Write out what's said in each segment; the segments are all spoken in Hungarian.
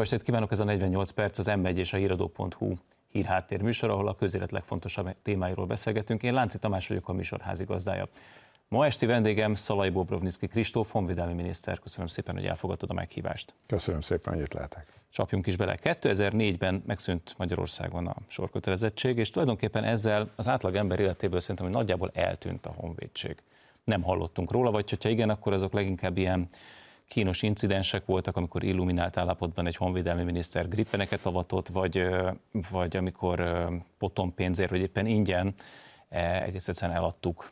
Jó estét kívánok, ez a 48 perc az M1 és a híradó.hu hírháttér műsor, ahol a közélet legfontosabb témáiról beszélgetünk. Én Lánci Tamás vagyok a műsor házigazdája. Ma esti vendégem Szalai Bobrovnicki Kristóf, honvédelmi miniszter. Köszönöm szépen, hogy elfogadtad a meghívást. Köszönöm szépen, hogy itt lehetek. Csapjunk is bele. 2004-ben megszűnt Magyarországon a sorkötelezettség, és tulajdonképpen ezzel az átlag ember életéből szerintem, hogy nagyjából eltűnt a honvédség. Nem hallottunk róla, vagy hogyha igen, akkor azok leginkább ilyen kínos incidensek voltak, amikor illuminált állapotban egy honvédelmi miniszter grippeneket avatott, vagy, vagy amikor potom pénzért, vagy éppen ingyen e, egész egyszerűen eladtuk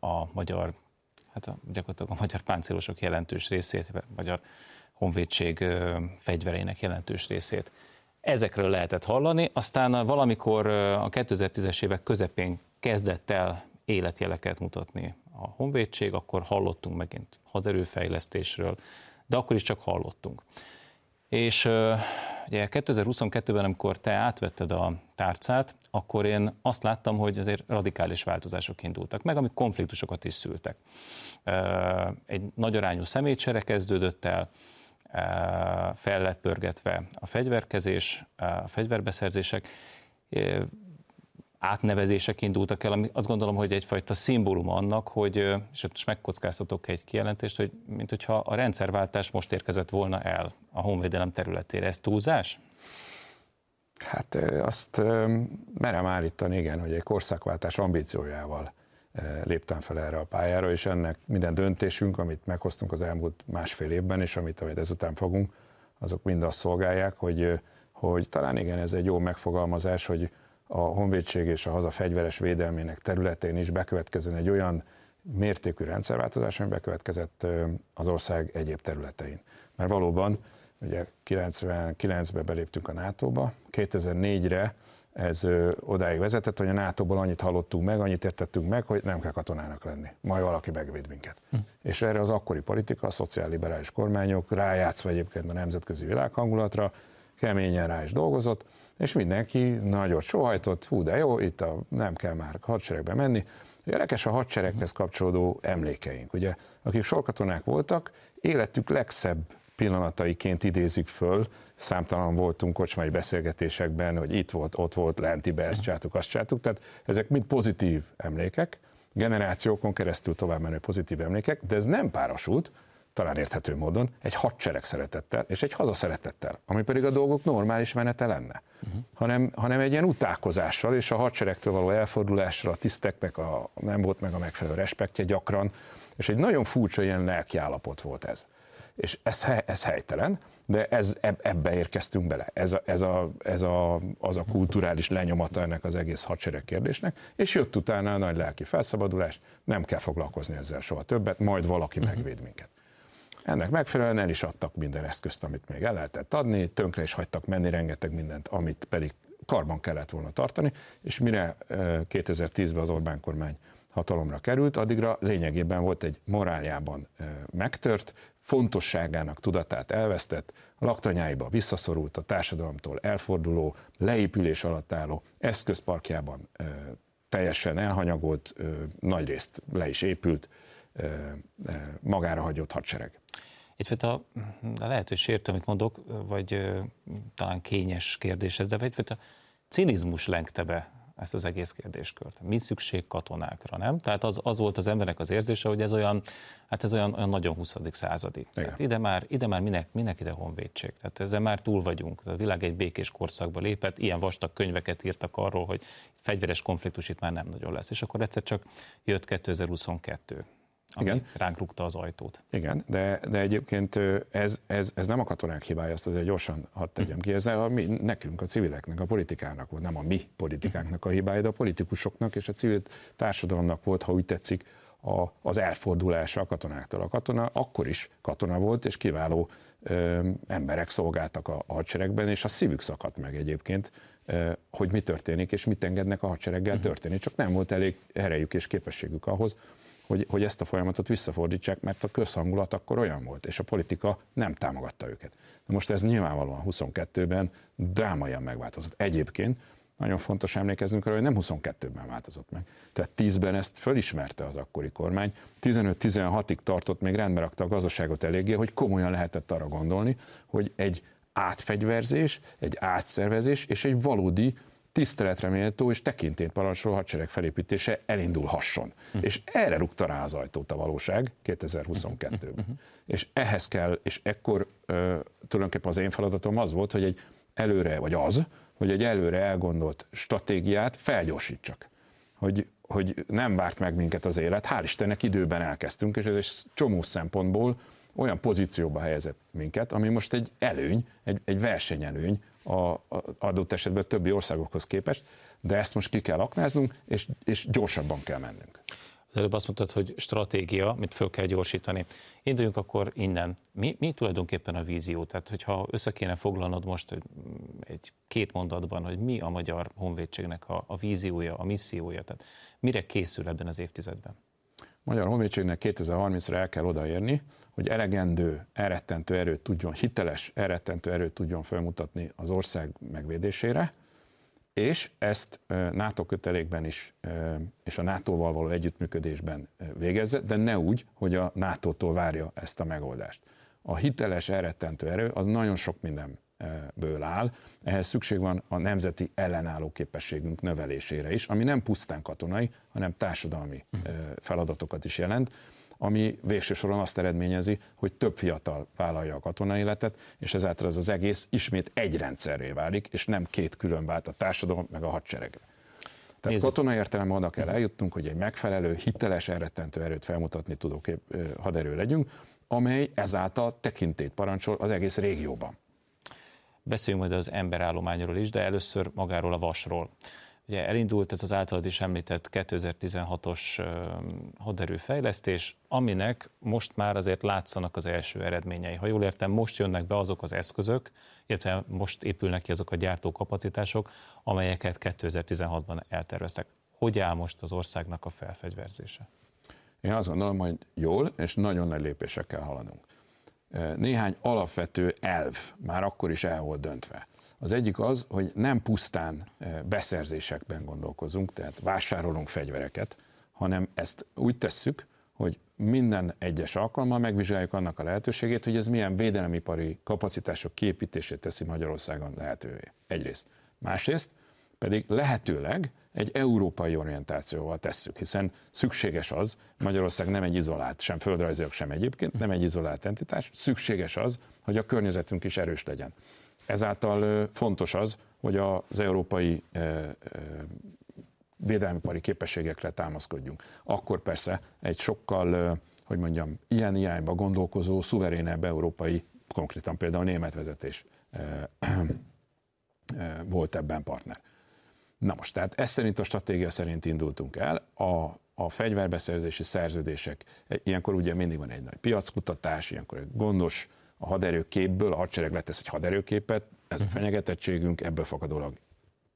a magyar, hát a, gyakorlatilag a magyar páncélosok jelentős részét, a magyar honvédség fegyvereinek jelentős részét. Ezekről lehetett hallani, aztán valamikor a 2010-es évek közepén kezdett el életjeleket mutatni a honvédség, akkor hallottunk megint haderőfejlesztésről, de akkor is csak hallottunk. És ugye 2022-ben, amikor te átvetted a tárcát, akkor én azt láttam, hogy azért radikális változások indultak meg, amik konfliktusokat is szültek. Egy nagy arányú személycsere kezdődött el, fel lett pörgetve a fegyverkezés, a fegyverbeszerzések, átnevezések indultak el, ami azt gondolom, hogy egyfajta szimbólum annak, hogy, és most megkockáztatok egy kijelentést, hogy mint hogyha a rendszerváltás most érkezett volna el a honvédelem területére. Ez túlzás? Hát azt merem állítani, igen, hogy egy korszakváltás ambíciójával léptem fel erre a pályára, és ennek minden döntésünk, amit meghoztunk az elmúlt másfél évben, és amit, amit ezután fogunk, azok mind azt szolgálják, hogy, hogy talán igen, ez egy jó megfogalmazás, hogy a honvédség és a haza fegyveres védelmének területén is bekövetkezzen egy olyan mértékű rendszerváltozás, ami bekövetkezett az ország egyéb területein. Mert valóban, ugye 99-ben beléptünk a NATO-ba, 2004-re ez odáig vezetett, hogy a NATO-ból annyit hallottunk meg, annyit értettünk meg, hogy nem kell katonának lenni, majd valaki megvéd minket. Hm. És erre az akkori politika, a szociálliberális kormányok rájátszva egyébként a nemzetközi világhangulatra, keményen rá is dolgozott, és mindenki nagyot sohajtott, hú de jó, itt a, nem kell már hadseregbe menni. Érdekes a hadsereghez kapcsolódó emlékeink. Ugye, akik sorkatonák voltak, életük legszebb pillanataiként idézik föl, számtalan voltunk kocsmai beszélgetésekben, hogy itt volt, ott volt, lentibe, ezt csátuk, azt csátuk, tehát ezek mind pozitív emlékek, generációkon keresztül tovább menő pozitív emlékek, de ez nem párosult, talán érthető módon, egy hadsereg szeretettel és egy hazaszeretettel, ami pedig a dolgok normális menete lenne, uh-huh. hanem, hanem egy ilyen utálkozással és a hadseregtől való elfordulásra a tiszteknek a, nem volt meg a megfelelő respektje gyakran, és egy nagyon furcsa ilyen lelkiállapot volt ez. És ez, ez helytelen, de ez, ebbe érkeztünk bele. Ez, a, ez, a, ez a, az a kulturális lenyomata ennek az egész hadsereg kérdésnek, és jött utána a nagy lelki felszabadulás, nem kell foglalkozni ezzel soha többet, majd valaki uh-huh. megvéd minket. Ennek megfelelően el is adtak minden eszközt, amit még el lehetett adni, tönkre is hagytak menni rengeteg mindent, amit pedig karban kellett volna tartani, és mire 2010-ben az Orbán kormány hatalomra került, addigra lényegében volt egy moráljában megtört, fontosságának tudatát elvesztett, laktanyáiba visszaszorult, a társadalomtól elforduló, leépülés alatt álló eszközparkjában teljesen elhanyagolt, nagyrészt le is épült, magára hagyott hadsereg. Egyfajta, lehet, hogy sértő, amit mondok, vagy talán kényes kérdés ez, de egyfajta cinizmus lengte be ezt az egész kérdéskört. Mi szükség katonákra, nem? Tehát az, az volt az embernek az érzése, hogy ez olyan, hát ez olyan, olyan nagyon 20. századi. Tehát ide már, ide már minek, minek ide honvédség? Tehát ezzel már túl vagyunk. A világ egy békés korszakba lépett, ilyen vastag könyveket írtak arról, hogy fegyveres konfliktus itt már nem nagyon lesz. És akkor egyszer csak jött 2022 ami Igen. ránk rúgta az ajtót. Igen, de, de egyébként ez, ez, ez nem a katonák hibája, azt azért gyorsan hadd tegyem ki, ez a mi, nekünk, a civileknek, a politikának volt, nem a mi politikáknak a hibája, de a politikusoknak és a civil társadalomnak volt, ha úgy tetszik, a, az elfordulása a katonáktól. A katona akkor is katona volt, és kiváló ö, emberek szolgáltak a, a hadseregben, és a szívük szakadt meg egyébként, ö, hogy mi történik, és mit engednek a hadsereggel uh-huh. történni. Csak nem volt elég erejük és képességük ahhoz, hogy, hogy ezt a folyamatot visszafordítsák, mert a közhangulat akkor olyan volt, és a politika nem támogatta őket. De most ez nyilvánvalóan 22-ben drámaian megváltozott. Egyébként nagyon fontos emlékeznünk arra, hogy nem 22-ben változott meg. Tehát 10-ben ezt fölismerte az akkori kormány, 15-16-ig tartott, még rendbe rakta a gazdaságot eléggé, hogy komolyan lehetett arra gondolni, hogy egy átfegyverzés, egy átszervezés és egy valódi tiszteletre méltó és tekintét parancsoló hadsereg felépítése elindulhasson. Uh-huh. És erre rúgta rá az ajtót a valóság 2022-ben. Uh-huh. És ehhez kell, és ekkor uh, tulajdonképpen az én feladatom az volt, hogy egy előre, vagy az, hogy egy előre elgondolt stratégiát felgyorsítsak. Hogy, hogy nem várt meg minket az élet, hál' Istennek időben elkezdtünk, és ez egy csomó szempontból olyan pozícióba helyezett minket, ami most egy előny, egy, egy versenyelőny a, adott esetben többi országokhoz képest, de ezt most ki kell aknáznunk, és, és gyorsabban kell mennünk. Az előbb azt mondtad, hogy stratégia, amit föl kell gyorsítani. Induljunk akkor innen. Mi, mi tulajdonképpen a vízió? Tehát, hogyha össze kéne foglalnod most egy két mondatban, hogy mi a magyar honvédségnek a, a víziója, a missziója, tehát mire készül ebben az évtizedben? Magyar Honvédségnek 2030-ra el kell odaérni, hogy elegendő, elrettentő erőt tudjon, hiteles, elrettentő erőt tudjon felmutatni az ország megvédésére, és ezt NATO kötelékben is, és a NATO-val való együttműködésben végezze, de ne úgy, hogy a NATO-tól várja ezt a megoldást. A hiteles, elrettentő erő az nagyon sok mindenből áll, ehhez szükség van a nemzeti ellenálló képességünk növelésére is, ami nem pusztán katonai, hanem társadalmi feladatokat is jelent ami végső soron azt eredményezi, hogy több fiatal vállalja a katonai életet, és ezáltal ez az egész ismét egy rendszerré válik, és nem két külön vált a társadalom meg a hadsereg. Tehát Nézzük. katonai értelemben oda kell eljutnunk, hogy egy megfelelő, hiteles, elrettentő erőt felmutatni tudó kép, haderő legyünk, amely ezáltal tekintét parancsol az egész régióban. Beszéljünk majd az emberállományról is, de először magáról a vasról. Ugye elindult ez az általad is említett 2016-os haderőfejlesztés, aminek most már azért látszanak az első eredményei. Ha jól értem, most jönnek be azok az eszközök, illetve most épülnek ki azok a gyártókapacitások, amelyeket 2016-ban elterveztek. Hogy áll most az országnak a felfegyverzése? Én azt gondolom, hogy jól és nagyon nagy lépésekkel haladunk. Néhány alapvető elv már akkor is el volt döntve. Az egyik az, hogy nem pusztán eh, beszerzésekben gondolkozunk, tehát vásárolunk fegyvereket, hanem ezt úgy tesszük, hogy minden egyes alkalommal megvizsgáljuk annak a lehetőségét, hogy ez milyen védelemipari kapacitások kiépítését teszi Magyarországon lehetővé. Egyrészt. Másrészt pedig lehetőleg egy európai orientációval tesszük, hiszen szükséges az, Magyarország nem egy izolált, sem földrajzilag, sem egyébként, nem egy izolált entitás, szükséges az, hogy a környezetünk is erős legyen. Ezáltal fontos az, hogy az európai védelmipari képességekre támaszkodjunk. Akkor persze egy sokkal, hogy mondjam, ilyen irányba gondolkozó, szuverénebb európai, konkrétan például német vezetés volt ebben partner. Na most, tehát ez szerint a stratégia szerint indultunk el. A, a fegyverbeszerzési szerződések, ilyenkor ugye mindig van egy nagy piackutatás, ilyenkor egy gondos a haderőképből, a hadsereg letesz egy haderőképet, ez a mhm. fenyegetettségünk, ebből fakadólag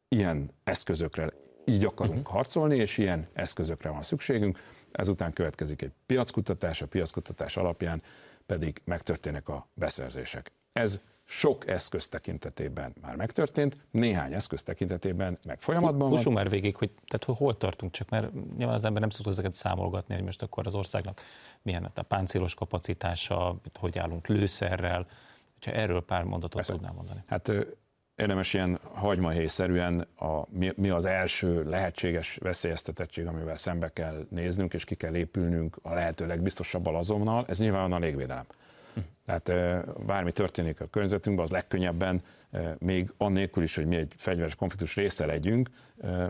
ilyen eszközökre így akarunk uh-huh. harcolni, és ilyen eszközökre van szükségünk. Ezután következik egy piackutatás, a piackutatás alapján pedig megtörténnek a beszerzések. Ez sok eszköz tekintetében már megtörtént, néhány eszköz tekintetében meg folyamatban van. már végig, hogy, tehát, hogy hol tartunk, csak mert nyilván az ember nem szokott ezeket számolgatni, hogy most akkor az országnak milyen a páncélos kapacitása, hogy állunk lőszerrel, hogyha erről pár mondatot Persze. tudnám mondani. Hát érdemes ilyen hagymahéjszerűen a, mi, mi az első lehetséges veszélyeztetettség, amivel szembe kell néznünk, és ki kell épülnünk a lehető legbiztosabb azonnal, ez nyilván a légvédelem. Tehát bármi történik a környezetünkben, az legkönnyebben, még annélkül is, hogy mi egy fegyveres konfliktus része legyünk,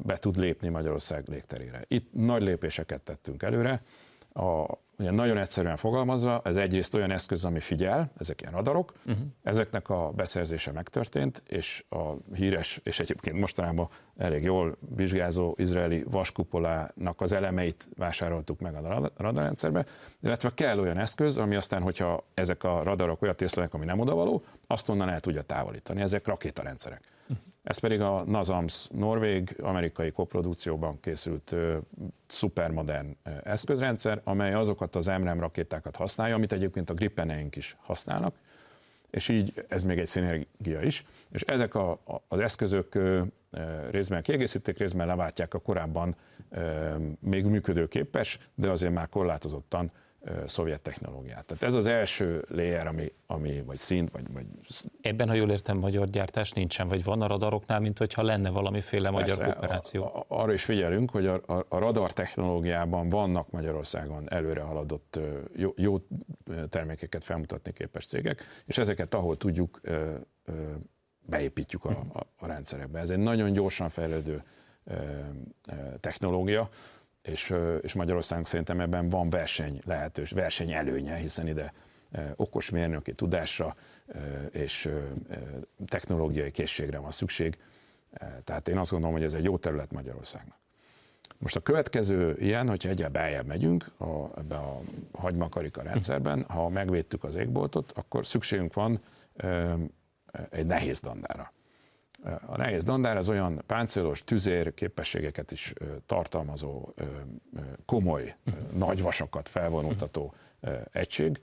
be tud lépni Magyarország légterére. Itt nagy lépéseket tettünk előre. A, Ugye nagyon egyszerűen fogalmazva, ez egyrészt olyan eszköz, ami figyel, ezek ilyen radarok, uh-huh. ezeknek a beszerzése megtörtént, és a híres, és egyébként mostanában elég jól vizsgázó izraeli vaskupolának az elemeit vásároltuk meg a radarrendszerbe, illetve kell olyan eszköz, ami aztán, hogyha ezek a radarok olyat észlelnek, ami nem odavaló, azt onnan el tudja távolítani. Ezek rakétarendszerek. Ez pedig a NASAMS norvég, amerikai koprodukcióban készült szupermodern eszközrendszer, amely azokat az MRM rakétákat használja, amit egyébként a Gripeneink is használnak, és így ez még egy szinergia is, és ezek a, az eszközök részben kiegészítik, részben leváltják a korábban még működőképes, de azért már korlátozottan szovjet technológiát. Tehát ez az első layer, ami, ami vagy szint, vagy, vagy... Ebben, ha jól értem, magyar gyártás nincsen, vagy van a radaroknál, mint hogyha lenne valamiféle magyar Persze, kooperáció? A, a, arra is figyelünk, hogy a, a, a radar technológiában vannak Magyarországon előre haladott jó, jó termékeket felmutatni képes cégek, és ezeket, ahol tudjuk, beépítjük a, a, a rendszerekbe. Ez egy nagyon gyorsan fejlődő technológia, és, és Magyarország szerintem ebben van verseny lehetős, verseny előnye, hiszen ide okos mérnöki tudásra és technológiai készségre van szükség. Tehát én azt gondolom, hogy ez egy jó terület Magyarországnak. Most a következő ilyen, hogyha egyre beljebb megyünk a, ebbe a hagymakarika rendszerben, ha megvédtük az égboltot, akkor szükségünk van egy nehéz dandára. A nehéz dandár az olyan páncélos tüzér képességeket is tartalmazó, komoly, nagy vasakat felvonultató egység,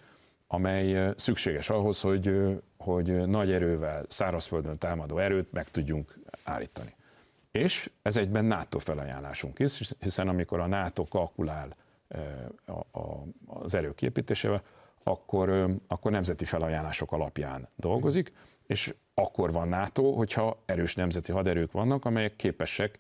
amely szükséges ahhoz, hogy, hogy nagy erővel, szárazföldön támadó erőt meg tudjunk állítani. És ez egyben NATO felajánlásunk is, hiszen amikor a NATO kalkulál az erők akkor, akkor nemzeti felajánlások alapján dolgozik, és akkor van NATO, hogyha erős nemzeti haderők vannak, amelyek képesek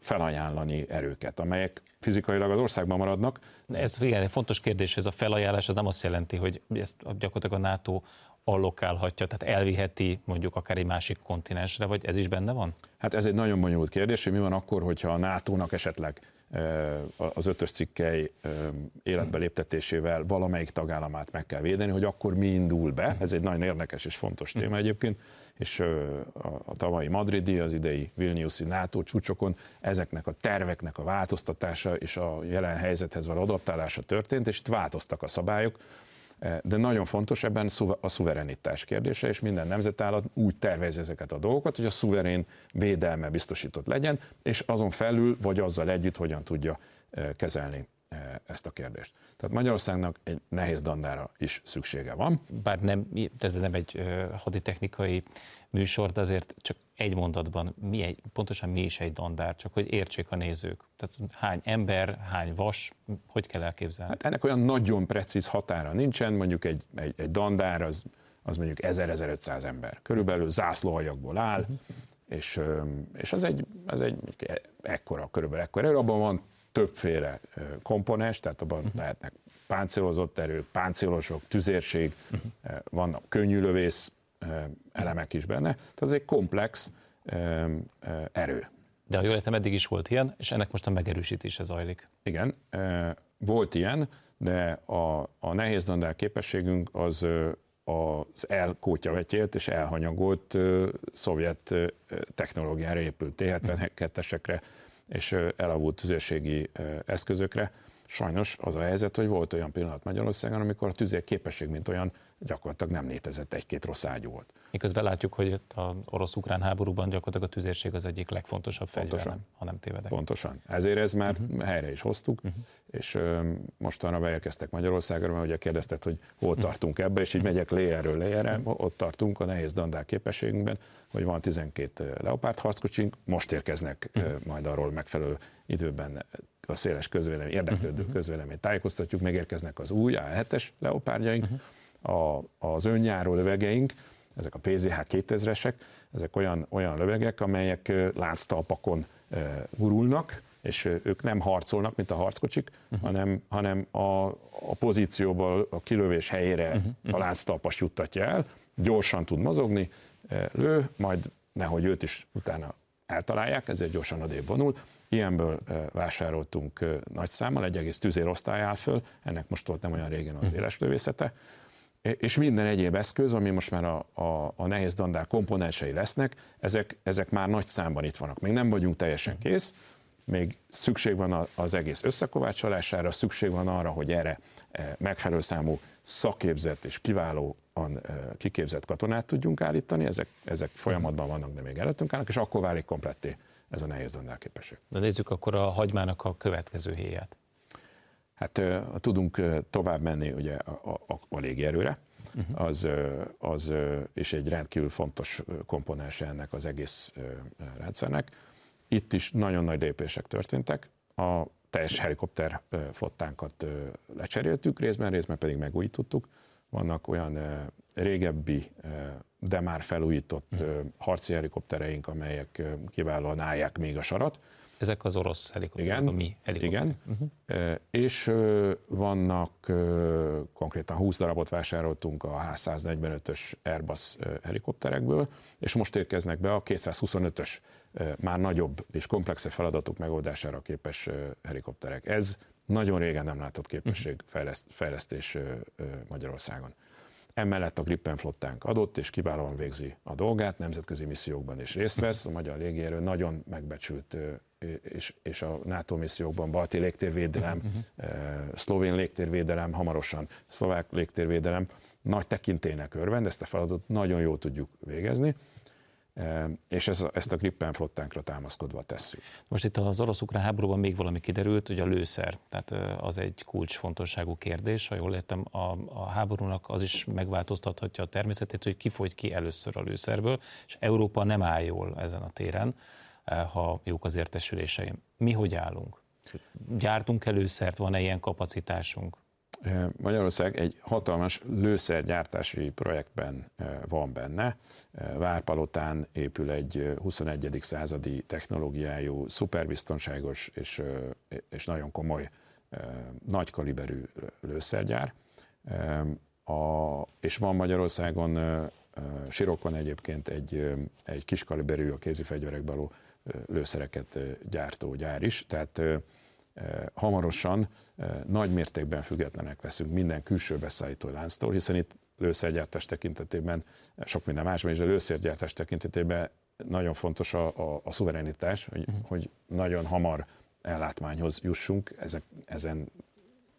felajánlani erőket, amelyek fizikailag az országban maradnak. Ez igen, fontos kérdés, ez a felajánlás az nem azt jelenti, hogy ezt gyakorlatilag a NATO allokálhatja, tehát elviheti mondjuk akár egy másik kontinensre, vagy ez is benne van? Hát ez egy nagyon bonyolult kérdés, hogy mi van akkor, hogyha a NATO-nak esetleg az ötös cikkely életbe léptetésével valamelyik tagállamát meg kell védeni, hogy akkor mi indul be. Ez egy nagyon érdekes és fontos téma egyébként, és a tavalyi madridi, az idei Vilniuszi NATO csúcsokon ezeknek a terveknek a változtatása és a jelen helyzethez való adaptálása történt, és itt változtak a szabályok, de nagyon fontos ebben a szuverenitás kérdése, és minden nemzetállat úgy tervez ezeket a dolgokat, hogy a szuverén védelme biztosított legyen, és azon felül, vagy azzal együtt hogyan tudja eh, kezelni ezt a kérdést. Tehát Magyarországnak egy nehéz dandára is szüksége van. Bár nem, ez nem egy haditechnikai műsor, de azért csak egy mondatban, mi egy, pontosan mi is egy dandár, csak hogy értsék a nézők. Tehát hány ember, hány vas, hogy kell elképzelni? Hát ennek olyan nagyon precíz határa nincsen, mondjuk egy, egy, egy dandár az, az mondjuk 1000-1500 ember. Körülbelül zászlóhajakból áll, uh-huh. és, és az egy, az egy ekkora, körülbelül ekkora abban van többféle komponens, tehát abban uh-huh. lehetnek páncélozott erők, páncélosok, tüzérség, uh-huh. vannak könnyűlövész elemek is benne. Tehát ez egy komplex erő. De a jól értem, eddig is volt ilyen, és ennek most a megerősítése zajlik. Igen, volt ilyen, de a, a nehéz dandár képességünk az az elkótyavetyélt és elhanyagolt szovjet technológiára épült T-72-esekre és elavult tüzérségi eszközökre. Sajnos az a helyzet, hogy volt olyan pillanat Magyarországon, amikor a tüzér képesség, mint olyan gyakorlatilag nem létezett, egy-két rossz ágyú volt. Miközben látjuk, hogy az orosz-ukrán háborúban gyakorlatilag a tüzérség az egyik legfontosabb fegyver, ha nem tévedek. Pontosan. Ezért ez már uh-huh. helyre is hoztuk, uh-huh. és ö, mostanra beérkeztek Magyarországra, mert ugye kérdezted, hogy hol uh-huh. tartunk ebbe, és így megyek léjerről léjerre, uh-huh. ott tartunk a nehéz dandár képességünkben, hogy van 12 leopárd harckocsink, most érkeznek uh-huh. majd arról megfelelő időben a széles közvélemény, érdeklődő uh-huh. közvélemény tájékoztatjuk, megérkeznek az új A7-es leopárdjaink, uh-huh a, az önjáró lövegeink, ezek a PZH 2000-esek, ezek olyan, olyan lövegek, amelyek lánctalpakon gurulnak, és ők nem harcolnak, mint a harckocsik, uh-huh. hanem, hanem a, a pozícióból a kilövés helyére uh-huh. a lánctalpas juttatja el, gyorsan tud mozogni, lő, majd nehogy őt is utána eltalálják, ezért gyorsan odébb vonul. Ilyenből vásároltunk nagy számmal, egy egész tüzérosztály áll föl, ennek most volt nem olyan régen az éles lövészete, és minden egyéb eszköz, ami most már a, a, a nehéz dandár komponensei lesznek, ezek, ezek már nagy számban itt vannak. Még nem vagyunk teljesen kész, még szükség van az egész összekovácsolására, szükség van arra, hogy erre e, megfelelő számú szakképzett és kiválóan e, kiképzett katonát tudjunk állítani, ezek, ezek folyamatban vannak, de még előttünk állnak, és akkor válik kompletté ez a nehéz dandár képesség. De nézzük akkor a hagymának a következő héját. Hát tudunk tovább menni ugye a, a, a légierőre, uh-huh. az, az is egy rendkívül fontos komponense ennek az egész rendszernek. Itt is nagyon nagy lépések történtek. A teljes helikopter flottánkat lecseréltük részben, részben pedig megújítottuk. Vannak olyan régebbi, de már felújított harci helikoptereink, amelyek kiválóan állják még a sarat. Ezek az orosz helikopterek, igen, a mi helikopterek. Igen, uh-huh. és vannak, konkrétan 20 darabot vásároltunk a H145-ös Airbus helikopterekből, és most érkeznek be a 225-ös már nagyobb és komplexebb feladatok megoldására képes helikopterek. Ez nagyon régen nem látott képesség mhm. fejlesztés Magyarországon. Emellett a Gripen flottánk adott, és kiválóan végzi a dolgát, nemzetközi missziókban is részt vesz. A magyar légierő nagyon megbecsült, és, és a NATO missziókban balti légtérvédelem, uh-huh. szlovén légtérvédelem, hamarosan szlovák légtérvédelem nagy tekintének örvend, ezt a feladatot nagyon jól tudjuk végezni és ez, ezt a Gripen flottánkra támaszkodva tesszük. Most itt az orosz-ukrán háborúban még valami kiderült, hogy a lőszer, tehát az egy kulcsfontosságú kérdés, ha jól értem, a, a háborúnak az is megváltoztathatja a természetét, hogy ki fogy ki először a lőszerből, és Európa nem áll jól ezen a téren, ha jók az értesüléseim. Mi hogy állunk? Gyártunk előszert, van-e ilyen kapacitásunk? Magyarország egy hatalmas lőszergyártási projektben van benne. Várpalotán épül egy 21. századi technológiájú, szuperbiztonságos és, és nagyon komoly nagy kaliberű lőszergyár. A, és van Magyarországon, Sirokon egyébként egy, egy kis kaliberű a kézi fegyverekbe való lőszereket gyártó gyár is, tehát hamarosan nagy mértékben függetlenek leszünk minden külső beszállító lánctól, hiszen itt lőszergyártás tekintetében, sok minden másban is, de lőszergyártás tekintetében nagyon fontos a, a, a szuverenitás, hogy, uh-huh. hogy nagyon hamar ellátmányhoz jussunk, ezek, ezen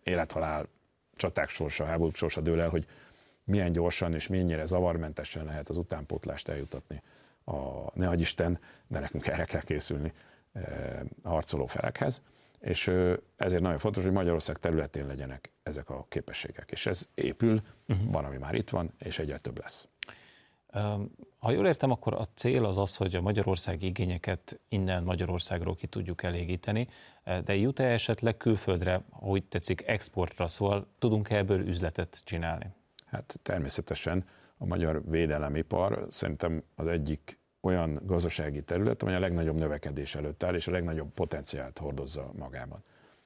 élethalál csaták sorsa, háborúk sorsa dől el, hogy milyen gyorsan és mennyire zavarmentesen lehet az utánpótlást eljutatni a, ne Isten, de nekünk erre kell készülni a harcoló felekhez és ezért nagyon fontos, hogy Magyarország területén legyenek ezek a képességek. És ez épül, uh-huh. van, ami már itt van, és egyre több lesz. Ha jól értem, akkor a cél az az, hogy a magyarországi igényeket innen Magyarországról ki tudjuk elégíteni, de jut-e esetleg külföldre, hogy tetszik, exportra, szóval tudunk-e ebből üzletet csinálni? Hát természetesen a magyar védelemipar szerintem az egyik olyan gazdasági terület, amely a legnagyobb növekedés előtt áll, és a legnagyobb potenciált hordozza magában.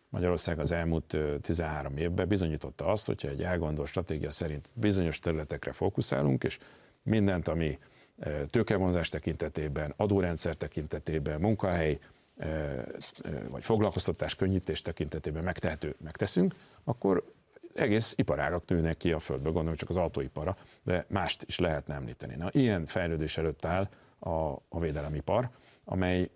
Magyarország az elmúlt 13 évben bizonyította azt, hogyha egy elgondolt stratégia szerint bizonyos területekre fókuszálunk, és mindent, ami tőkevonzás tekintetében, adórendszer tekintetében, munkahely vagy foglalkoztatás könnyítés tekintetében megtehető, megteszünk, akkor egész iparágak nőnek ki a földből, gondolom csak az autóipara, de mást is lehetne említeni. Na, ilyen fejlődés előtt áll a, a védelemipar, amely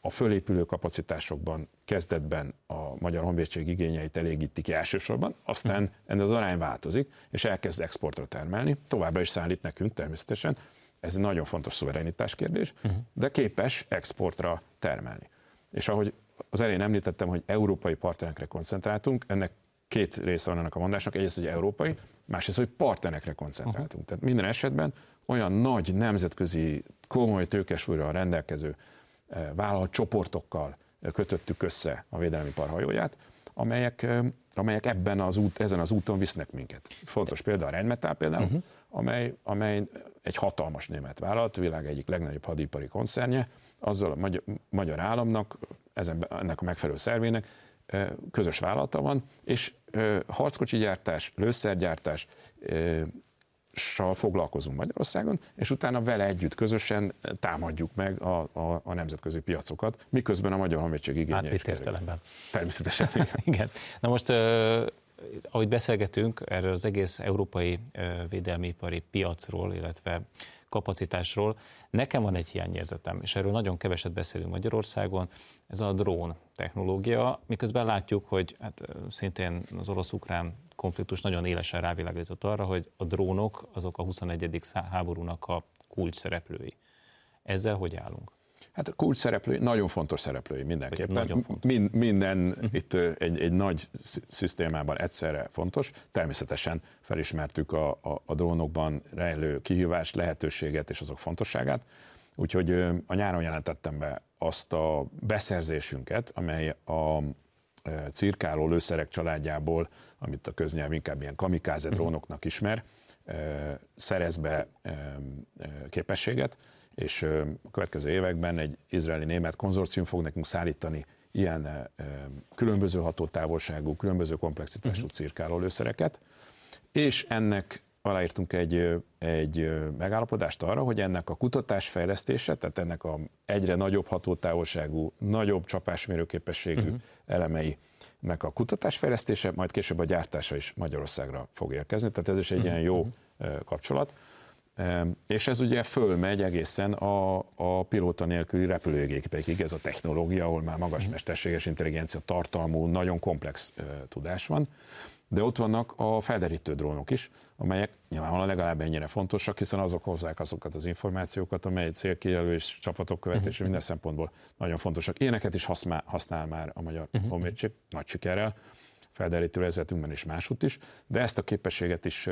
a fölépülő kapacitásokban kezdetben a Magyar Honvédség igényeit elégítik ki elsősorban, aztán ennek az arány változik, és elkezd exportra termelni, továbbra is szállít nekünk természetesen, ez egy nagyon fontos szuverenitás kérdés, de képes exportra termelni. És ahogy az elején említettem, hogy európai partnerekre koncentráltunk, ennek két része van ennek a mondásnak, egyrészt, hogy európai, másrészt, hogy partnerekre koncentráltunk. Uh-huh. Tehát minden esetben olyan nagy nemzetközi komoly tőkesúlyra rendelkező eh, vállalat csoportokkal eh, kötöttük össze a védelmi parhajóját, amelyek, eh, amelyek ebben az út, ezen az úton visznek minket. Fontos példa a Rheinmetall például, uh-huh. amely, amely egy hatalmas német vállalat, a világ egyik legnagyobb hadipari koncernje, azzal a magyar, magyar államnak, ezen, ennek a megfelelő szervének közös vállalata van, és harckocsi gyártás, lőszergyártás, foglalkozunk Magyarországon, és utána vele együtt közösen támadjuk meg a, a, a nemzetközi piacokat, miközben a Magyar Honvédség igénye Átvitt értelemben. Természetesen. Igen. Na most, ahogy beszélgetünk erről az egész európai védelmiipari piacról, illetve kapacitásról, nekem van egy hiányérzetem, és erről nagyon keveset beszélünk Magyarországon, ez a drón technológia, miközben látjuk, hogy hát, szintén az orosz-ukrán konfliktus nagyon élesen rávilágított arra, hogy a drónok azok a 21. háborúnak a kulcs szereplői. Ezzel hogy állunk? Hát a kulcs szereplői, nagyon fontos szereplői mindenképpen. Nagyon fontos. Min, minden uh-huh. itt egy, egy nagy szisztémában egyszerre fontos. Természetesen felismertük a, a, a drónokban rejlő kihívást, lehetőséget és azok fontosságát. Úgyhogy a nyáron jelentettem be azt a beszerzésünket, amely a cirkáló lőszerek családjából, amit a köznyelv inkább ilyen kamikáze mhm. drónoknak ismer, szerez be képességet, és a következő években egy izraeli-német konzorcium fog nekünk szállítani ilyen különböző hatótávolságú, különböző komplexitású uh-huh. cirkáló lőszereket, és ennek aláírtunk egy, egy megállapodást arra, hogy ennek a kutatás fejlesztése, tehát ennek a egyre nagyobb hatótávolságú, nagyobb csapásmérőképességű uh-huh. elemeinek a kutatásfejlesztése, majd később a gyártása is Magyarországra fog érkezni, tehát ez is egy uh-huh. ilyen jó uh-huh. kapcsolat. És ez ugye fölmegy egészen a, a pilóta nélküli repülőgépekig, ez a technológia, ahol már magas mesterséges intelligencia tartalmú, nagyon komplex tudás van de ott vannak a felderítő drónok is, amelyek nyilvánvalóan legalább ennyire fontosak, hiszen azok hozzák azokat az információkat, amely célkijelölés, csapatok követése uh-huh. minden szempontból nagyon fontosak. Éneket is használ, használ már a Magyar uh-huh. Honvédség nagy sikerrel, felderítő vezetünkben is másút is, de ezt a képességet is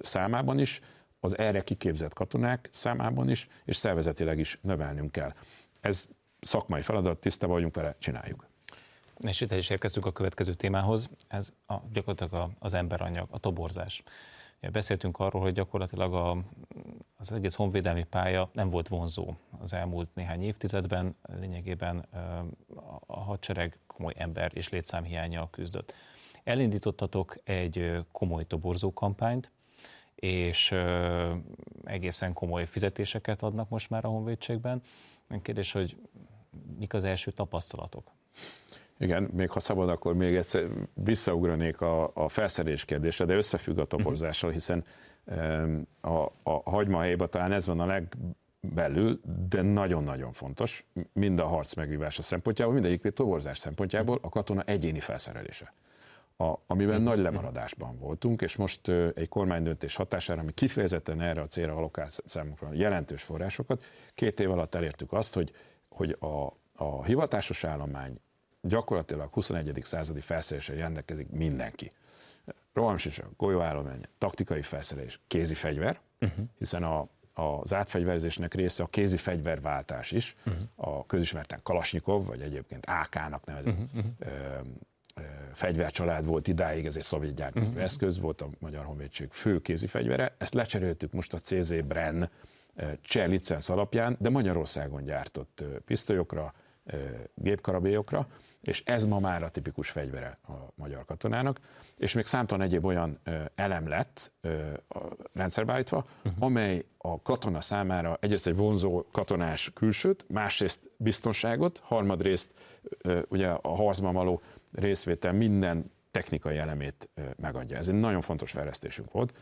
számában is, az erre kiképzett katonák számában is, és szervezetileg is növelnünk kell. Ez szakmai feladat, tiszta vagyunk vele, csináljuk. És itt is érkeztünk a következő témához, ez a, gyakorlatilag az emberanyag, a toborzás. Beszéltünk arról, hogy gyakorlatilag a, az egész honvédelmi pálya nem volt vonzó az elmúlt néhány évtizedben, lényegében a hadsereg komoly ember és létszámhiányjal küzdött. Elindítottatok egy komoly toborzó kampányt, és egészen komoly fizetéseket adnak most már a honvédségben. Kérdés, hogy mik az első tapasztalatok? Igen, még ha szabad, akkor még egyszer visszaugranék a, a felszerelés kérdésre, de összefügg a toborzással, hiszen a, a hagyma talán ez van a legbelül, de nagyon-nagyon fontos, mind a harc megvívása szempontjából, mindegyik toborzás szempontjából a katona egyéni felszerelése. A, amiben nagy lemaradásban voltunk, és most egy kormánydöntés hatására, ami kifejezetten erre a célra alokált számunkra jelentős forrásokat, két év alatt elértük azt, hogy, hogy a, a hivatásos állomány gyakorlatilag 21. századi felszereléssel rendelkezik mindenki. Rohamsisa, golyóállomány, taktikai felszerelés, kézi fegyver, uh-huh. hiszen a, az átfegyverzésnek része a kézi fegyverváltás is, uh-huh. a közismerten Kalasnyikov, vagy egyébként AK-nak nevezett uh-huh. Fegyvercsalád volt idáig, ez egy szovjet gyártmányú uh-huh. eszköz, volt a Magyar Honvédség fő kézi fegyvere, ezt lecseréltük most a CZ Bren cseh licensz alapján, de Magyarországon gyártott pisztolyokra, gépkarabélyokra, és ez ma már a tipikus fegyvere a magyar katonának, és még számtalan egyéb olyan elem lett rendszerbe állítva, uh-huh. amely a katona számára egyrészt egy vonzó katonás külsőt, másrészt biztonságot, harmadrészt ugye a harcban való részvétel minden technikai elemét megadja. Ez egy nagyon fontos fejlesztésünk volt,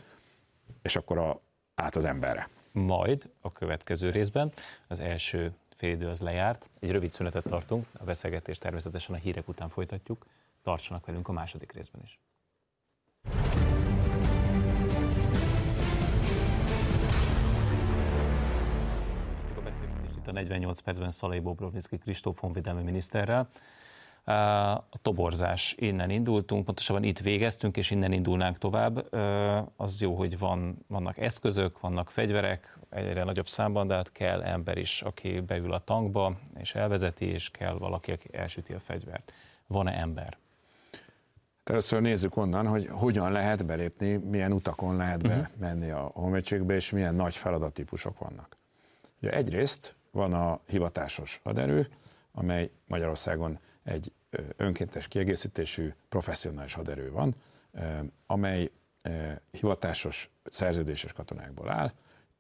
és akkor a, át az emberre. Majd a következő részben az első félidő az lejárt, egy rövid szünetet tartunk, a beszélgetést természetesen a hírek után folytatjuk, tartsanak velünk a második részben is. a beszélgetést itt a 48 percben Szalai Bobrovnicki Kristóf honvédelmi miniszterrel. A toborzás, innen indultunk, pontosabban itt végeztünk, és innen indulnánk tovább. Az jó, hogy van, vannak eszközök, vannak fegyverek, egyre nagyobb számban, de hát kell ember is, aki beül a tankba, és elvezeti, és kell valaki, aki elsüti a fegyvert. Van-e ember? Először nézzük onnan, hogy hogyan lehet belépni, milyen utakon lehet uh-huh. menni a honvédségbe, és milyen nagy feladattípusok vannak. Ugye egyrészt van a hivatásos haderő, amely Magyarországon egy önkéntes kiegészítésű professzionális haderő van, amely hivatásos szerződéses katonákból áll,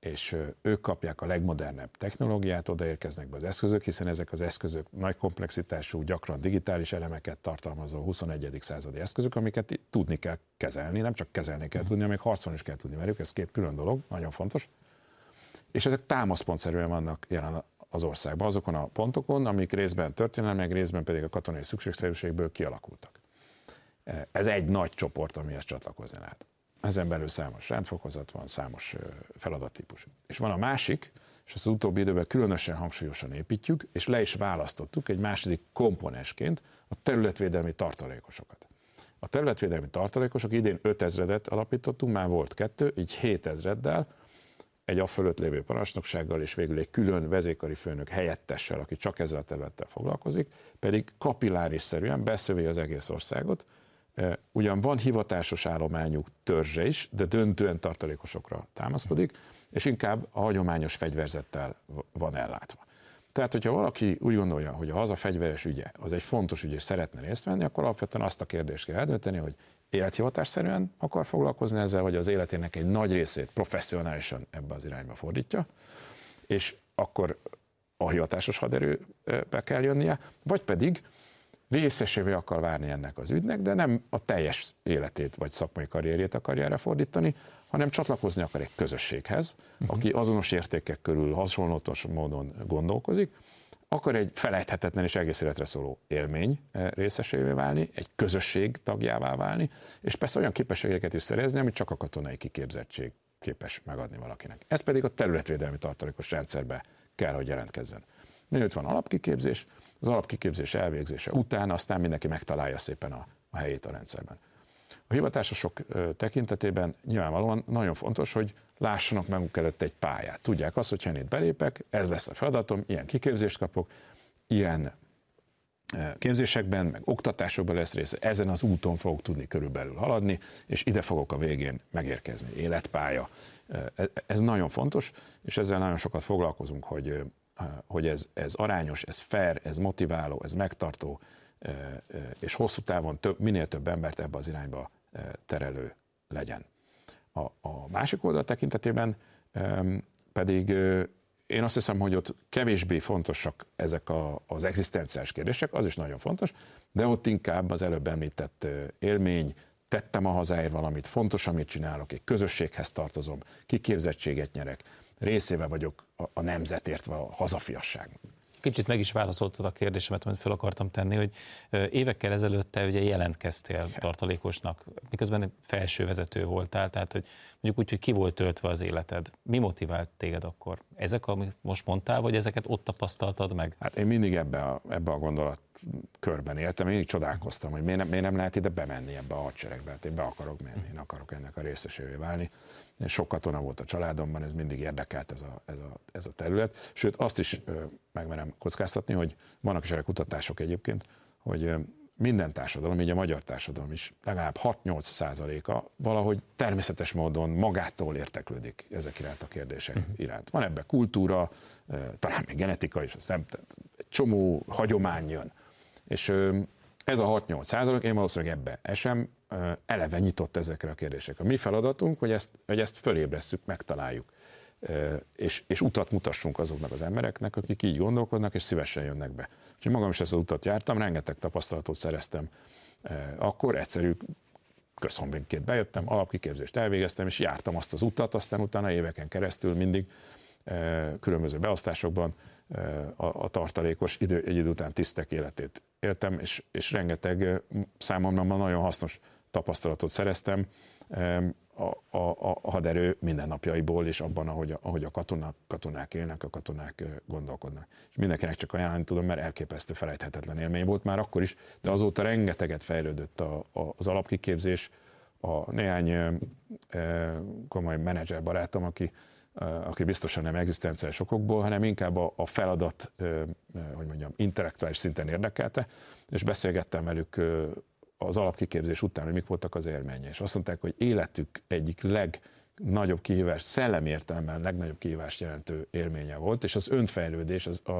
és ők kapják a legmodernebb technológiát, odaérkeznek be az eszközök, hiszen ezek az eszközök nagy komplexitású, gyakran digitális elemeket tartalmazó 21. századi eszközök, amiket tudni kell kezelni, nem csak kezelni kell tudni, hanem harcolni is kell tudni velük, ez két külön dolog, nagyon fontos. És ezek támaszpontszerűen vannak jelen az országban, azokon a pontokon, amik részben történelmi, meg részben pedig a katonai szükségszerűségből kialakultak. Ez egy nagy csoport, amihez csatlakozni lehet. Ezen belül számos rendfokozat van, számos feladattípus. És van a másik, és az utóbbi időben különösen hangsúlyosan építjük, és le is választottuk egy második komponensként a területvédelmi tartalékosokat. A területvédelmi tartalékosok idén 5000-et alapítottunk, már volt kettő, így 7000-del egy a fölött lévő parancsnoksággal, és végül egy külön vezékari főnök helyettessel, aki csak ezzel a területtel foglalkozik, pedig kapillárisszerűen beszövi az egész országot. Ugyan van hivatásos állományuk törzse is, de döntően tartalékosokra támaszkodik, és inkább a hagyományos fegyverzettel van ellátva. Tehát, hogyha valaki úgy gondolja, hogy a haza fegyveres ügye az egy fontos ügy, és szeretne részt venni, akkor alapvetően azt a kérdést kell eldönteni, hogy élethivatásszerűen akar foglalkozni ezzel, vagy az életének egy nagy részét professzionálisan ebbe az irányba fordítja, és akkor a hivatásos haderőbe kell jönnie, vagy pedig részesévé akar várni ennek az ügynek, de nem a teljes életét vagy szakmai karrierjét akarja erre fordítani, hanem csatlakozni akar egy közösséghez, uh-huh. aki azonos értékek körül hasonlatos módon gondolkozik, akar egy felejthetetlen és egész életre szóló élmény eh, részesévé válni, egy közösség tagjává válni, és persze olyan képességeket is szerezni, amit csak a katonai kiképzettség képes megadni valakinek. Ez pedig a területvédelmi tartalékos rendszerbe kell, hogy jelentkezzen. Mielőtt van alapkiképzés, az alapkiképzés elvégzése után aztán mindenki megtalálja szépen a, a helyét a rendszerben. A hivatásosok tekintetében nyilvánvalóan nagyon fontos, hogy lássanak maguk előtt egy pályát. Tudják azt, hogy én itt belépek, ez lesz a feladatom, ilyen kiképzést kapok, ilyen képzésekben, meg oktatásokban lesz része, ezen az úton fogok tudni körülbelül haladni, és ide fogok a végén megérkezni, életpálya. E, ez nagyon fontos, és ezzel nagyon sokat foglalkozunk, hogy, hogy ez, ez arányos, ez fair, ez motiváló, ez megtartó, és hosszú távon több, minél több embert ebbe az irányba terelő legyen. A, a másik oldal tekintetében pedig én azt hiszem, hogy ott kevésbé fontosak ezek a, az egzisztenciális kérdések, az is nagyon fontos, de ott inkább az előbb említett élmény, tettem a hazáért valamit, fontos, amit csinálok, egy közösséghez tartozom, kiképzettséget nyerek, részével vagyok a, a nemzetért, a hazafiasságnak. Kicsit meg is válaszoltad a kérdésemet, amit fel akartam tenni, hogy évekkel ezelőtt te ugye jelentkeztél tartalékosnak, miközben felső vezető voltál, tehát hogy mondjuk úgy, hogy ki volt töltve az életed. Mi motivált téged akkor? Ezek, amit most mondtál, vagy ezeket ott tapasztaltad meg? Hát én mindig ebbe a, ebbe a gondolat körben éltem, én így csodálkoztam, hogy miért nem, miért nem lehet ide bemenni ebbe a hadseregbe, hát én be akarok menni, én akarok ennek a részesévé válni. Én sok katona volt a családomban, ez mindig érdekelt ez a, ez a, ez a terület. Sőt, azt is megmerem kockáztatni, hogy vannak is kutatások egyébként, hogy minden társadalom, így a magyar társadalom is legalább 6-8 százaléka valahogy természetes módon magától érteklődik ezek iránt a kérdések uh-huh. iránt. Van ebbe kultúra, talán még genetika is, egy csomó hagyomány jön. És ez a 6-8 százalék, én valószínűleg ebbe esem, eleve nyitott ezekre a kérdésekre. Mi feladatunk, hogy ezt, hogy ezt fölébresszük, megtaláljuk, és, és utat mutassunk azoknak az embereknek, akik így gondolkodnak, és szívesen jönnek be. Úgyhogy magam is ezt az utat jártam, rengeteg tapasztalatot szereztem. Akkor egyszerű közhonvénként bejöttem, alapkiképzést elvégeztem, és jártam azt az utat, aztán utána éveken keresztül mindig különböző beosztásokban a, a tartalékos idő, egy idő után tisztek életét éltem, és, és rengeteg számomra nagyon hasznos tapasztalatot szereztem a, a, a haderő mindennapjaiból, és abban, ahogy, ahogy a katonák, katonák élnek, a katonák gondolkodnak. És mindenkinek csak ajánlani tudom, mert elképesztő felejthetetlen élmény volt már akkor is, de azóta rengeteget fejlődött a, a, az alapkiképzés, a néhány e, komoly menedzser barátom, aki, aki biztosan nem egzisztenciális okokból, hanem inkább a, feladat, hogy mondjam, intellektuális szinten érdekelte, és beszélgettem velük az alapkiképzés után, hogy mik voltak az élménye. És azt mondták, hogy életük egyik legnagyobb kihívás, szellemi értelemben legnagyobb kihívást jelentő élménye volt, és az önfejlődés, az, a,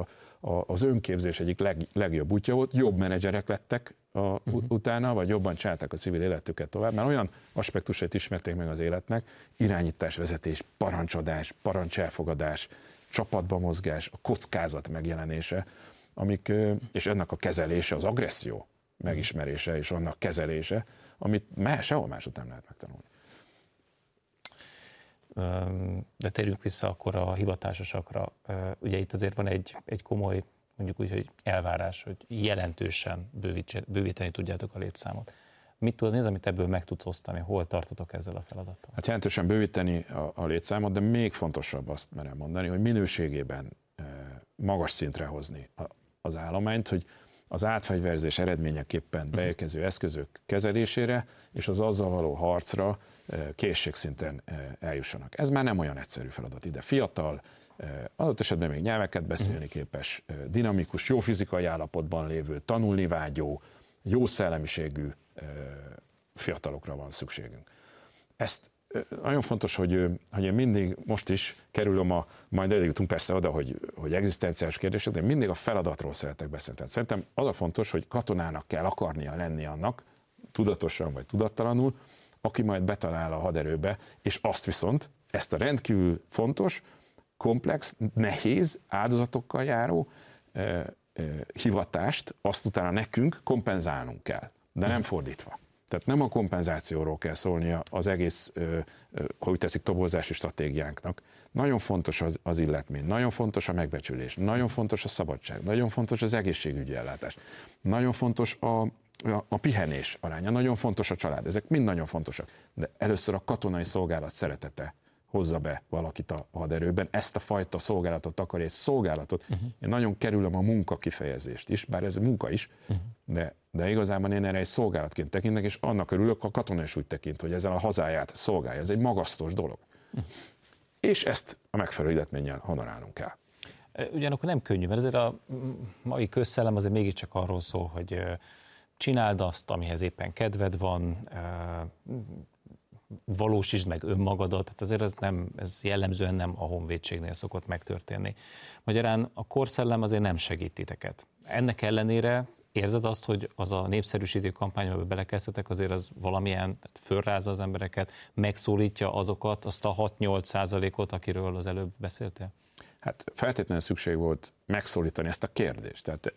a, az önképzés egyik leg, legjobb útja volt. Jobb menedzserek lettek a, uh-huh. utána, vagy jobban csinálták a civil életüket tovább, mert olyan aspektusait ismerték meg az életnek, irányítás, vezetés, parancsadás, parancselfogadás, csapatba mozgás, a kockázat megjelenése, amik, és ennek a kezelése, az agresszió, megismerése és annak kezelése, amit már sehol máshogy nem lehet megtanulni. De térjünk vissza akkor a hivatásosakra. Ugye itt azért van egy, egy komoly, mondjuk úgy, hogy elvárás, hogy jelentősen bővíteni tudjátok a létszámot. Mit tudod, mi amit ebből meg tudsz osztani? Hol tartotok ezzel a feladattal? Hát jelentősen bővíteni a, a létszámot, de még fontosabb azt merem mondani, hogy minőségében magas szintre hozni az állományt, hogy az átfegyverzés eredményeképpen mhm. beérkező eszközök kezelésére és az azzal való harcra készségszinten eljussanak. Ez már nem olyan egyszerű feladat ide. Fiatal, adott esetben még nyelveket beszélni mhm. képes, dinamikus, jó fizikai állapotban lévő, tanulni vágyó, jó szellemiségű fiatalokra van szükségünk. Ezt nagyon fontos, hogy, hogy én mindig, most is kerülöm a, majd eljutunk persze oda, hogy, hogy egzisztenciális kérdések, de mindig a feladatról szeretek beszélni. Tehát szerintem az a fontos, hogy katonának kell akarnia lenni annak, tudatosan vagy tudattalanul, aki majd betalál a haderőbe, és azt viszont, ezt a rendkívül fontos, komplex, nehéz, áldozatokkal járó eh, eh, hivatást, azt utána nekünk kompenzálnunk kell, de nem fordítva. Tehát nem a kompenzációról kell szólnia az egész, hogy teszik, tobozási stratégiánknak. Nagyon fontos az, az illetmény, nagyon fontos a megbecsülés, nagyon fontos a szabadság, nagyon fontos az egészségügyi ellátás, nagyon fontos a, a, a pihenés aránya, nagyon fontos a család, ezek mind nagyon fontosak. De először a katonai szolgálat szeretete hozza be valakit a haderőben, ezt a fajta szolgálatot akar, egy szolgálatot. Uh-huh. Én nagyon kerülöm a munka kifejezést is, bár ez munka is, uh-huh. de, de igazából én erre egy szolgálatként tekintek, és annak örülök, a katona is úgy tekint, hogy ezzel a hazáját szolgálja. Ez egy magasztos dolog. Uh-huh. És ezt a megfelelő illetménnyel honorálnunk kell. Ugyanakkor nem könnyű, mert ezért a mai közszellem azért mégiscsak arról szól, hogy csináld azt, amihez éppen kedved van, valósítsd meg önmagadat, tehát azért ez, nem, ez jellemzően nem a honvédségnél szokott megtörténni. Magyarán a korszellem azért nem segít titeket. Ennek ellenére érzed azt, hogy az a népszerűsítő kampány, amiben belekezdhetek, azért az valamilyen fölrázza az embereket, megszólítja azokat, azt a 6-8 százalékot, akiről az előbb beszéltél? Hát feltétlenül szükség volt megszólítani ezt a kérdést. Tehát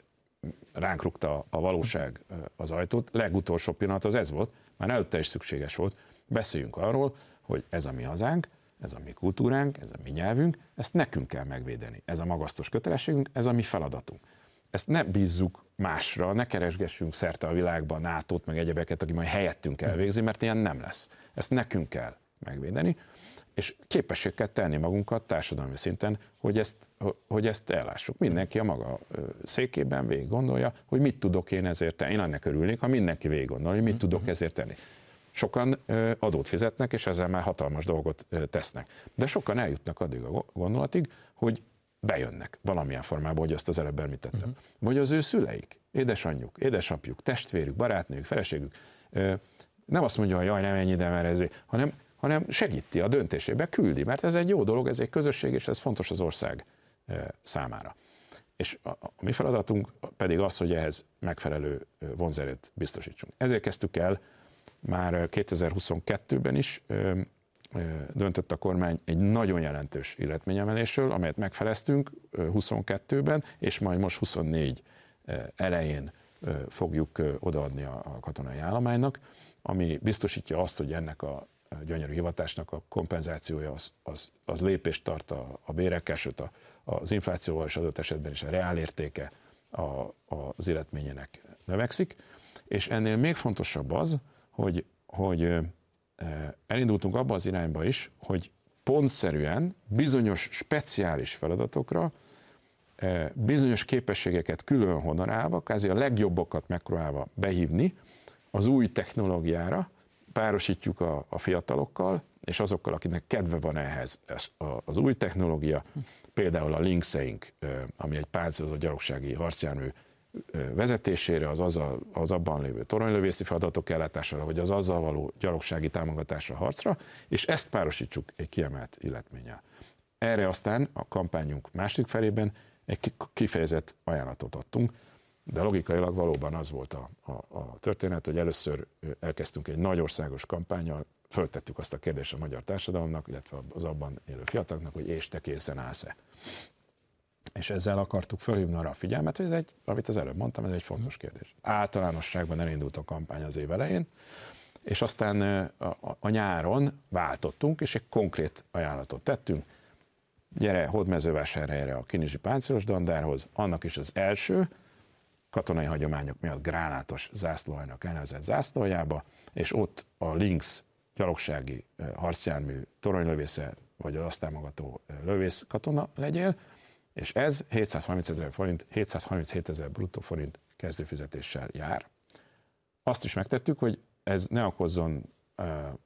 ránk rúgta a valóság az ajtót. Legutolsó pillanat az ez volt, már előtte is szükséges volt, Beszéljünk arról, hogy ez a mi hazánk, ez a mi kultúránk, ez a mi nyelvünk, ezt nekünk kell megvédeni. Ez a magasztos kötelességünk, ez a mi feladatunk. Ezt ne bízzuk másra, ne keresgessünk szerte a világban nato meg egyebeket, aki majd helyettünk elvégzi, mert ilyen nem lesz. Ezt nekünk kell megvédeni, és képesség kell tenni magunkat társadalmi szinten, hogy ezt, hogy ezt ellássuk. Mindenki a maga székében végig gondolja, hogy mit tudok én ezért tenni. Én annak örülnék, ha mindenki végig gondol, hogy mit mhm. tudok ezért tenni. Sokan adót fizetnek, és ezzel már hatalmas dolgot tesznek. De sokan eljutnak addig a gondolatig, hogy bejönnek valamilyen formában, hogy azt az előbb említettem. Uh-huh. Vagy az ő szüleik, édesanyjuk, édesapjuk, testvérük, barátnőjük, feleségük nem azt mondja, hogy jaj, nem ennyi, de mert hanem, hanem segíti a döntésébe, küldi, mert ez egy jó dolog, ez egy közösség, és ez fontos az ország számára. És a, a mi feladatunk pedig az, hogy ehhez megfelelő vonzerőt biztosítsunk. Ezért kezdtük el már 2022-ben is döntött a kormány egy nagyon jelentős illetményemelésről, amelyet megfeleztünk 22-ben, és majd most 24 elején fogjuk odaadni a katonai állománynak, ami biztosítja azt, hogy ennek a gyönyörű hivatásnak a kompenzációja az, az, az lépést tart a, a bérekkel, sőt a, az inflációval és adott esetben is a reálértéke a, az életményének növekszik, és ennél még fontosabb az, hogy, hogy elindultunk abba az irányba is, hogy pontszerűen bizonyos speciális feladatokra bizonyos képességeket külön honorálva, kázi a legjobbokat megpróbálva behívni az új technológiára, párosítjuk a, a fiatalokkal, és azokkal, akinek kedve van ehhez. Ez az új technológia, például a Linkseink, ami egy páncélozott gyalogsági harcjármű vezetésére, az, azzal, az abban lévő toronylövészi feladatok ellátására, vagy az azzal való gyalogsági támogatásra, harcra, és ezt párosítsuk egy kiemelt illetménnyel. Erre aztán a kampányunk másik felében egy kifejezett ajánlatot adtunk, de logikailag valóban az volt a, a, a történet, hogy először elkezdtünk egy nagy országos kampányal, föltettük azt a kérdést a magyar társadalomnak, illetve az abban élő fiataloknak, hogy és te készen állsz-e és ezzel akartuk fölhívni arra a figyelmet, hogy ez egy, amit az előbb mondtam, ez egy fontos kérdés. Általánosságban elindult a kampány az év elején, és aztán a, a, a nyáron váltottunk, és egy konkrét ajánlatot tettünk. Gyere Hódmezővásárhelyre a Kinizsi Páncélos Dandárhoz, annak is az első, katonai hagyományok miatt gránátos zászlóhajnak elnevezett zászlójába, és ott a Lynx gyalogsági harcjármű toronylövésze, vagy az azt támogató lövész katona legyél, és ez 730 ezer forint, 737 ezer bruttó forint kezdőfizetéssel jár. Azt is megtettük, hogy ez ne okozzon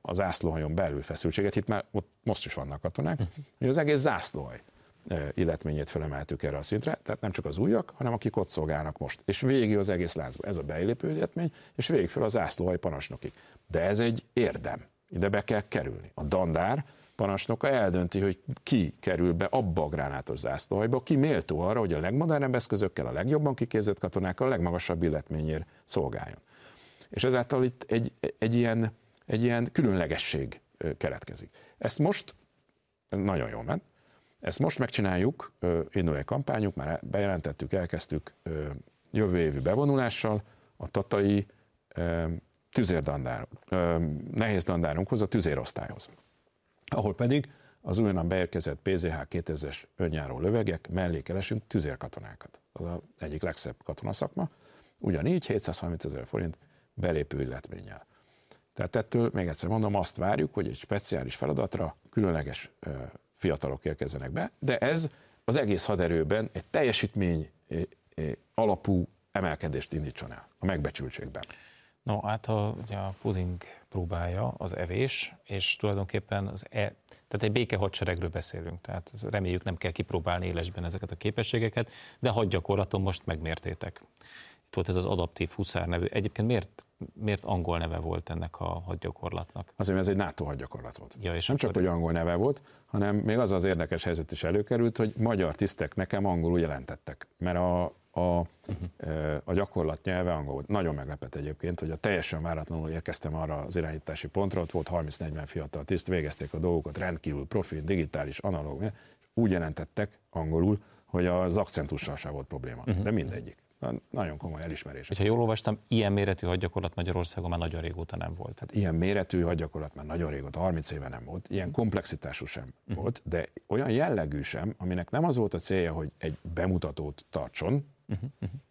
az zászlóhajon belül feszültséget, itt már ott most is vannak katonák, hm. hogy az egész zászlóhaj illetményét felemeltük erre a szintre, tehát nem csak az újak, hanem akik ott szolgálnak most. És végig az egész láncba. Ez a beillépő illetmény, és végig fel a zászlóhaj parancsnokig. De ez egy érdem. Ide be kell kerülni. A dandár parancsnoka eldönti, hogy ki kerül be abba a gránátos zászlóhajba, ki méltó arra, hogy a legmodernebb eszközökkel, a legjobban kiképzett katonákkal a legmagasabb illetményért szolgáljon. És ezáltal itt egy, egy, ilyen, egy ilyen különlegesség keletkezik. Ezt most nagyon jól ment, ezt most megcsináljuk, indul egy kampányunk, már bejelentettük, elkezdtük jövő évi bevonulással a tatai tüzérdandár, nehéz dandárunkhoz, a tüzérosztályhoz. Ahol pedig az újonnan beérkezett PZH 2000-es önjáró lövegek mellé keresünk tüzérkatonákat. Az az egyik legszebb katonaszakma. Ugyanígy 730 ezer forint belépő illetménnyel. Tehát ettől még egyszer mondom, azt várjuk, hogy egy speciális feladatra különleges fiatalok érkezzenek be, de ez az egész haderőben egy teljesítmény alapú emelkedést indítson el a megbecsültségben. No, hát a, ugye a puding próbája az evés, és tulajdonképpen az e, tehát egy béke hadseregről beszélünk, tehát reméljük nem kell kipróbálni élesben ezeket a képességeket, de hadgyakorlaton most megmértétek. Itt volt ez az adaptív huszár nevű. Egyébként miért miért angol neve volt ennek a hadgyakorlatnak? Azért, mert ez egy NATO hadgyakorlat volt. Ja, és Nem csak, hogy angol neve volt, hanem még az az érdekes helyzet is előkerült, hogy magyar tisztek nekem angolul jelentettek. Mert a, a, uh-huh. a gyakorlat nyelve angol volt. Nagyon meglepett egyébként, hogy a teljesen váratlanul érkeztem arra az irányítási pontra, ott volt 30-40 fiatal tiszt, végezték a dolgokat, rendkívül profi, digitális, analóg, és úgy jelentettek angolul, hogy az akcentussal sem volt probléma. Uh-huh. De mindegyik nagyon komoly elismerés. Ha jól olvastam, ilyen méretű hadgyakorlat Magyarországon már nagyon régóta nem volt. Hát ilyen méretű hadgyakorlat már nagyon régóta, 30 éve nem volt, ilyen komplexitású sem uh-huh. volt, de olyan jellegű sem, aminek nem az volt a célja, hogy egy bemutatót tartson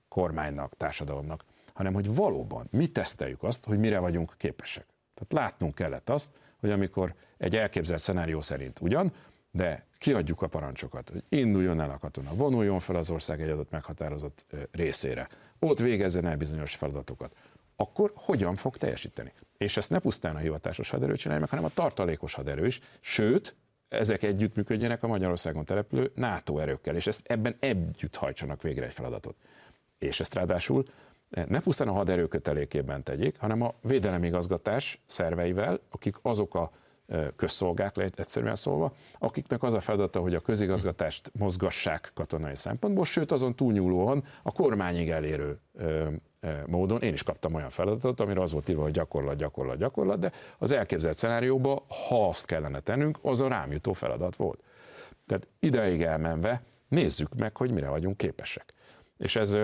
kormánynak, társadalomnak, hanem hogy valóban mi teszteljük azt, hogy mire vagyunk képesek. Tehát látnunk kellett azt, hogy amikor egy elképzelt szenárió szerint ugyan, de kiadjuk a parancsokat, hogy induljon el a katona, vonuljon fel az ország egy adott meghatározott részére, ott végezzen el bizonyos feladatokat, akkor hogyan fog teljesíteni? És ezt ne pusztán a hivatásos haderő csinálja meg, hanem a tartalékos haderő is, sőt, ezek együttműködjenek a Magyarországon települő NATO erőkkel, és ezt ebben együtt hajtsanak végre egy feladatot. És ezt ráadásul ne pusztán a haderő kötelékében tegyék, hanem a védelemigazgatás szerveivel, akik azok a közszolgák, egyszerűen szólva, akiknek az a feladata, hogy a közigazgatást mozgassák katonai szempontból, sőt azon túlnyúlóan a kormányig elérő módon én is kaptam olyan feladatot, amire az volt írva, hogy gyakorlat, gyakorlat, gyakorlat, de az elképzelt szenárióban, ha azt kellene tennünk, az a rám jutó feladat volt. Tehát ideig elmenve nézzük meg, hogy mire vagyunk képesek. És, ez,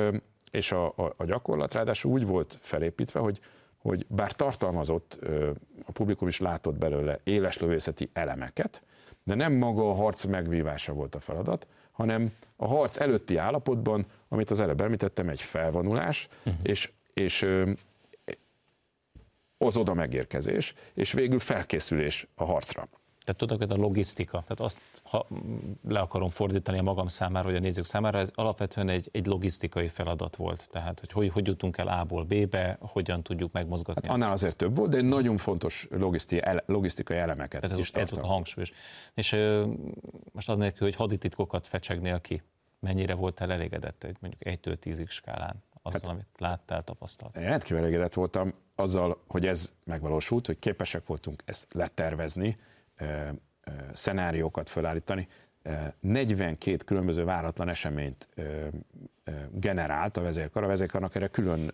és a, a, a gyakorlat ráadásul úgy volt felépítve, hogy hogy bár tartalmazott, a publikum is látott belőle éles lövészeti elemeket, de nem maga a harc megvívása volt a feladat, hanem a harc előtti állapotban, amit az előbb említettem, egy felvonulás, uh-huh. és, és az oda megérkezés, és végül felkészülés a harcra. Tehát tudok, hogy a logisztika, tehát azt ha le akarom fordítani a magam számára, vagy a nézők számára, ez alapvetően egy, egy logisztikai feladat volt. Tehát, hogy, hogy hogy jutunk el A-ból B-be, hogyan tudjuk megmozgatni. Hát annál azért több volt, de egy nagyon fontos logisztikai, logisztikai elemeket Tehát ez, is ez volt a hangsúlyos. És ö, most az nélkül, hogy hadititkokat fecsegnél ki, mennyire voltál elégedett egy mondjuk 1-től 10-ig skálán azzal, hát, amit láttál, tapasztaltál? Én rendkívül elégedett voltam azzal, hogy ez megvalósult, hogy képesek voltunk ezt letervezni, szenáriókat felállítani. 42 különböző váratlan eseményt generált a vezérkar. A vezérkarnak erre külön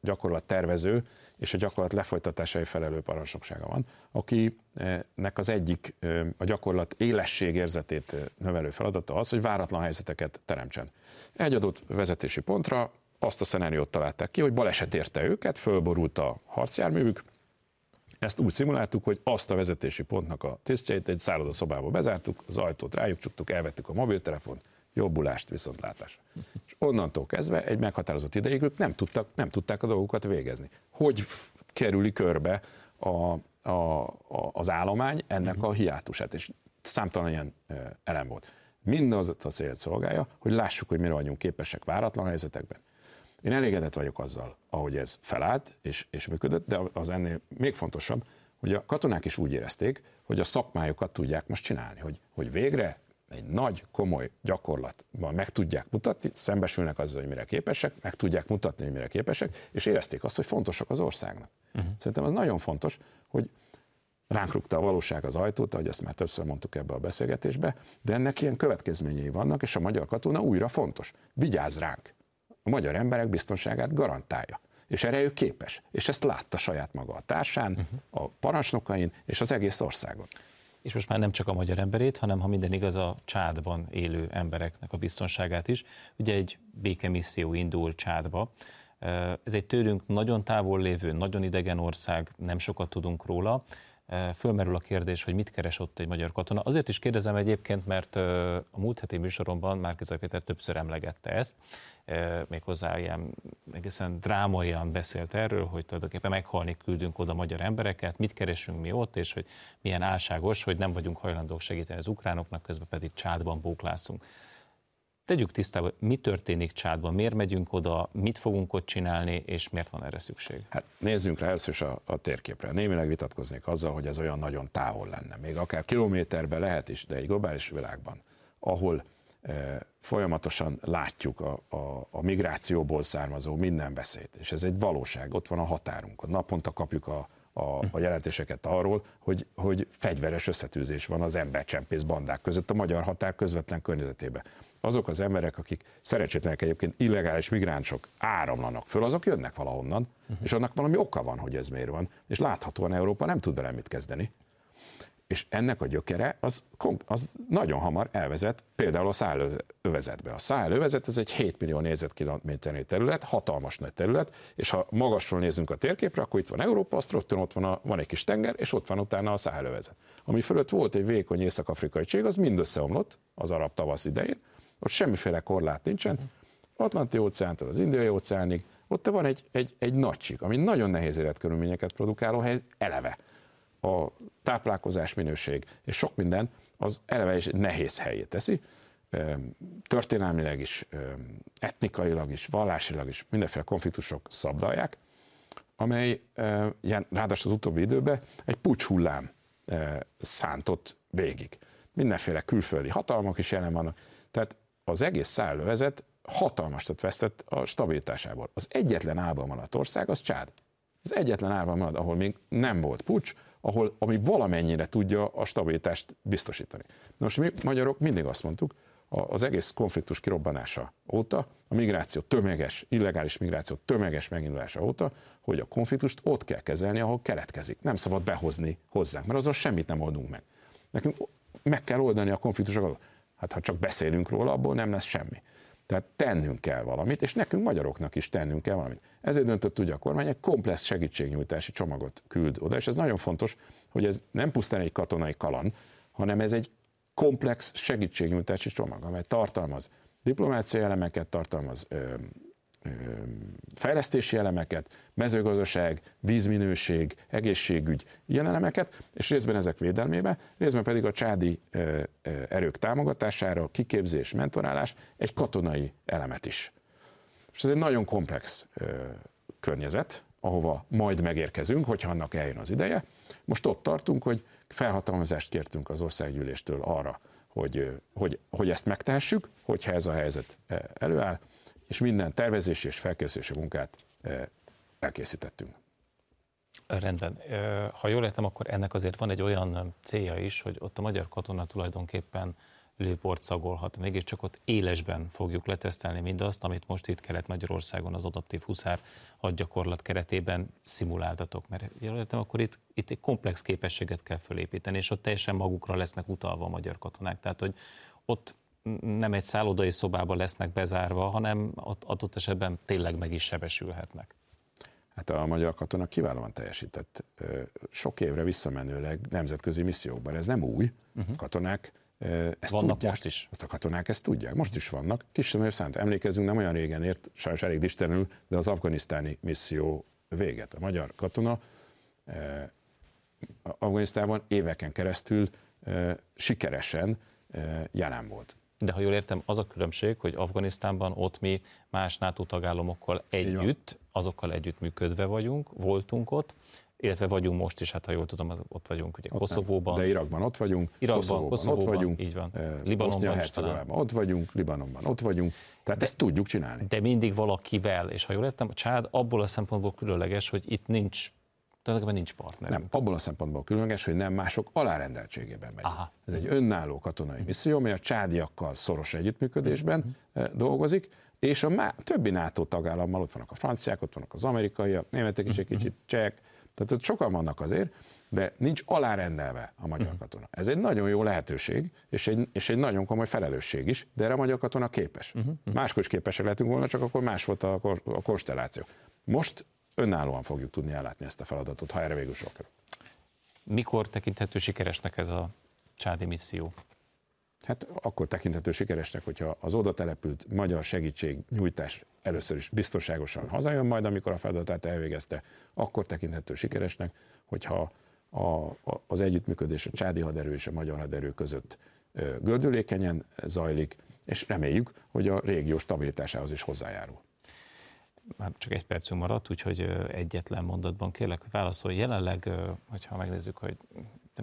gyakorlat tervező és a gyakorlat lefolytatásai felelő parancsnoksága van, akinek az egyik a gyakorlat élességérzetét növelő feladata az, hogy váratlan helyzeteket teremtsen. Egy adott vezetési pontra azt a szenáriót találták ki, hogy baleset érte őket, fölborult a harcjárművük, ezt úgy szimuláltuk, hogy azt a vezetési pontnak a tisztjeit egy szállodaszobába bezártuk, az ajtót rájuk csuktuk, elvettük a mobiltelefon, jobbulást, viszontlátásra. És onnantól kezdve egy meghatározott ideig ők nem, tudtak, nem tudták a dolgokat végezni. Hogy kerüli körbe a, a, a, az állomány ennek a hiátusát, és számtalan ilyen elem volt. Mindaz a célt szolgálja, hogy lássuk, hogy mire vagyunk képesek váratlan helyzetekben. Én elégedett vagyok azzal, ahogy ez felállt és, és működött, de az ennél még fontosabb, hogy a katonák is úgy érezték, hogy a szakmájukat tudják most csinálni, hogy, hogy végre egy nagy, komoly gyakorlatban meg tudják mutatni, szembesülnek azzal, hogy mire képesek, meg tudják mutatni, hogy mire képesek, és érezték azt, hogy fontosak az országnak. Uh-huh. Szerintem az nagyon fontos, hogy ránk rúgta a valóság az ajtót, ahogy ezt már többször mondtuk ebbe a beszélgetésbe, de ennek ilyen következményei vannak, és a magyar katona újra fontos. Vigyázz ránk! A magyar emberek biztonságát garantálja. És erre ő képes. És ezt látta saját maga a társán, uh-huh. a parancsnokain és az egész országon. És most már nem csak a magyar emberét, hanem ha minden igaz, a csádban élő embereknek a biztonságát is. Ugye egy békemisszió indul csádba. Ez egy tőlünk nagyon távol lévő, nagyon idegen ország, nem sokat tudunk róla fölmerül a kérdés, hogy mit keres ott egy magyar katona. Azért is kérdezem egyébként, mert a múlt heti műsoromban Márkizaj Péter többször emlegette ezt, méghozzá ilyen egészen drámaian beszélt erről, hogy tulajdonképpen meghalni küldünk oda magyar embereket, mit keresünk mi ott, és hogy milyen álságos, hogy nem vagyunk hajlandók segíteni az ukránoknak, közben pedig csádban bóklászunk. Tegyük tisztába, mi történik Csádban, miért megyünk oda, mit fogunk ott csinálni, és miért van erre szükség? Hát nézzünk rá először is a, a térképre. Némileg vitatkoznék azzal, hogy ez olyan nagyon távol lenne. Még akár kilométerbe lehet is, de egy globális világban, ahol e, folyamatosan látjuk a, a, a migrációból származó minden veszélyt, és ez egy valóság, ott van a határunkon. Naponta kapjuk a, a, a jelentéseket arról, hogy, hogy fegyveres összetűzés van az embercsempész bandák között a magyar határ közvetlen környezetében azok az emberek, akik szerencsétlenek egyébként illegális migránsok áramlanak föl, azok jönnek valahonnan, uh-huh. és annak valami oka van, hogy ez miért van, és láthatóan Európa nem tud vele mit kezdeni. És ennek a gyökere az, az nagyon hamar elvezet például a szállövezetbe. A szállövezet ez egy 7 millió négyzetkilométernyi terület, hatalmas nagy terület, és ha magasról nézünk a térképre, akkor itt van Európa, azt rögtön ott van, a, van egy kis tenger, és ott van utána a szállövezet. Ami fölött volt egy vékony észak-afrikai cség, az mind összeomlott az arab tavasz idején, ott semmiféle korlát nincsen, Atlanti óceántól az Indiai óceánig, ott van egy, egy, egy nagy csík, ami nagyon nehéz életkörülményeket produkáló hely, eleve. A táplálkozás minőség és sok minden az eleve is nehéz helyét teszi, történelmileg is, etnikailag is, vallásilag is mindenféle konfliktusok szabdalják, amely ráadásul az utóbbi időben egy pucshullám szántott végig. Mindenféle külföldi hatalmak is jelen vannak. Tehát az egész szállövezet hatalmasat vesztett a stabilitásából. Az egyetlen maradt ország az Csád. Az egyetlen maradt, ahol még nem volt pucs, ahol, ami valamennyire tudja a stabilitást biztosítani. Most mi magyarok mindig azt mondtuk, az egész konfliktus kirobbanása óta, a migráció tömeges, illegális migráció tömeges megindulása óta, hogy a konfliktust ott kell kezelni, ahol keletkezik. Nem szabad behozni hozzánk, mert azon semmit nem oldunk meg. Nekünk meg kell oldani a konfliktusokat. Hát ha csak beszélünk róla, abból nem lesz semmi. Tehát tennünk kell valamit, és nekünk magyaroknak is tennünk kell valamit. Ezért döntött ugye a kormány, egy komplex segítségnyújtási csomagot küld oda, és ez nagyon fontos, hogy ez nem pusztán egy katonai kalan, hanem ez egy komplex segítségnyújtási csomag, amely tartalmaz diplomáciai elemeket, tartalmaz ö, fejlesztési elemeket, mezőgazdaság, vízminőség, egészségügy, ilyen elemeket, és részben ezek védelmébe, részben pedig a csádi erők támogatására, kiképzés, mentorálás, egy katonai elemet is. És ez egy nagyon komplex környezet, ahova majd megérkezünk, hogyha annak eljön az ideje. Most ott tartunk, hogy felhatalmazást kértünk az országgyűléstől arra, hogy, hogy, hogy ezt megtehessük, hogyha ez a helyzet előáll, és minden tervezési és felkészülési munkát eh, elkészítettünk. Rendben. Ha jól értem, akkor ennek azért van egy olyan célja is, hogy ott a magyar katona tulajdonképpen lőport szagolhat. Mégiscsak ott élesben fogjuk letesztelni mindazt, amit most itt Kelet-Magyarországon az adaptív huszár hadgyakorlat keretében szimuláltatok. Mert jól értem, akkor itt, itt egy komplex képességet kell fölépíteni, és ott teljesen magukra lesznek utalva a magyar katonák. Tehát, hogy ott nem egy szállodai szobába lesznek bezárva, hanem ott adott esetben tényleg meg is sebesülhetnek. Hát a magyar katona kiválóan teljesített sok évre visszamenőleg nemzetközi missziókban. Ez nem új. Uh-huh. Katonák ezt vannak tudják. most is. Ezt a katonák ezt tudják. Most is vannak. Kisebb szánt. Emlékezzünk, nem olyan régen ért, sajnos elég distenül, de az afganisztáni misszió véget. A magyar katona eh, Afganisztánban éveken keresztül eh, sikeresen eh, jelen volt De ha jól értem, az a különbség, hogy Afganisztánban ott mi más NATO tagállamokkal együtt, azokkal együtt működve vagyunk, voltunk ott, illetve vagyunk most is, hát ha jól tudom, ott vagyunk ugye ott Koszovóban. Nem. De Irakban ott vagyunk, Irakban, Koszovóban, Koszovóban ott vagyunk, így van. Libanonban Hercegovában ott vagyunk, Libanonban ott vagyunk, tehát de, ezt tudjuk csinálni. De mindig valakivel, és ha jól értem, a csád abból a szempontból különleges, hogy itt nincs tulajdonképpen nincs partner. Nem, abból a szempontból különleges, hogy nem mások alárendeltségében megy. Aha. Ez egy önálló katonai misszió, mely a csádiakkal szoros együttműködésben uh-huh. dolgozik, és a má- többi NATO tagállammal, ott vannak a franciák, ott vannak az amerikaiak, németek is egy kicsit, csehek, tehát ott sokan vannak azért, de nincs alárendelve a magyar uh-huh. katona. Ez egy nagyon jó lehetőség, és egy, és egy nagyon komoly felelősség is, de erre a magyar katona képes. Máskor is képesek lehetünk volna, csak akkor más volt a, a konstelláció. Most önállóan fogjuk tudni ellátni ezt a feladatot, ha erre végül sor kerül. Mikor tekinthető sikeresnek ez a csádi misszió? Hát akkor tekinthető sikeresnek, hogyha az oda települt magyar segítség nyújtás először is biztonságosan hazajön majd, amikor a feladatát elvégezte, akkor tekinthető sikeresnek, hogyha a, a, az együttműködés a csádi haderő és a magyar haderő között gördülékenyen zajlik, és reméljük, hogy a régió stabilitásához is hozzájárul már csak egy percünk maradt, úgyhogy egyetlen mondatban kérlek, hogy válaszolj. Jelenleg, hogyha megnézzük, hogy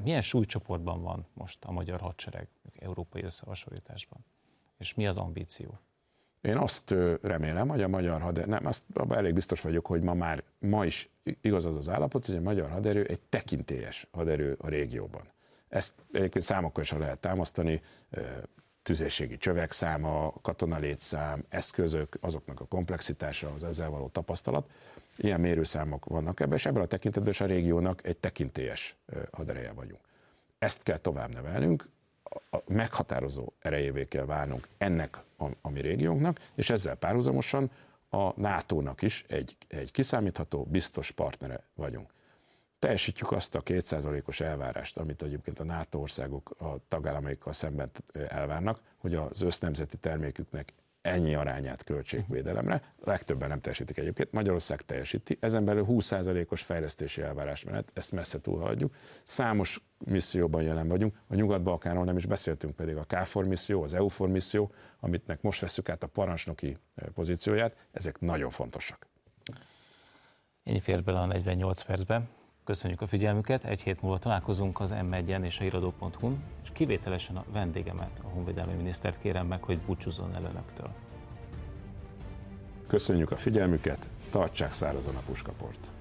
milyen súlycsoportban van most a magyar hadsereg európai összehasonlításban, és mi az ambíció? Én azt remélem, hogy a magyar haderő, nem, azt elég biztos vagyok, hogy ma már, ma is igaz az az állapot, hogy a magyar haderő egy tekintélyes haderő a régióban. Ezt egyébként számokkal is lehet támasztani, tüzérségi csövek száma, katonalétszám, eszközök, azoknak a komplexitása, az ezzel való tapasztalat. Ilyen mérőszámok vannak ebben, és ebben a tekintetben is a régiónak egy tekintélyes hadereje vagyunk. Ezt kell tovább nevelnünk, a meghatározó erejévé kell válnunk ennek a, a mi régiónknak, és ezzel párhuzamosan a NATO-nak is egy, egy kiszámítható, biztos partnere vagyunk teljesítjük azt a kétszázalékos elvárást, amit egyébként a NATO országok a tagállamaikkal szemben elvárnak, hogy az össznemzeti terméküknek ennyi arányát költségvédelemre, legtöbben nem teljesítik egyébként, Magyarország teljesíti, ezen belül 20%-os fejlesztési elvárás menet, ezt messze túlhaladjuk. Számos misszióban jelen vagyunk, a Nyugat-Balkánról nem is beszéltünk, pedig a KFOR misszió, az EUFOR misszió, amitnek most veszük át a parancsnoki pozícióját, ezek nagyon fontosak. Ennyi fér bele a 48 percbe. Köszönjük a figyelmüket, egy hét múlva találkozunk az m és a híradó.hu-n, és kivételesen a vendégemet, a honvédelmi minisztert kérem meg, hogy búcsúzzon el önöktől. Köszönjük a figyelmüket, tartsák szárazon a puskaport!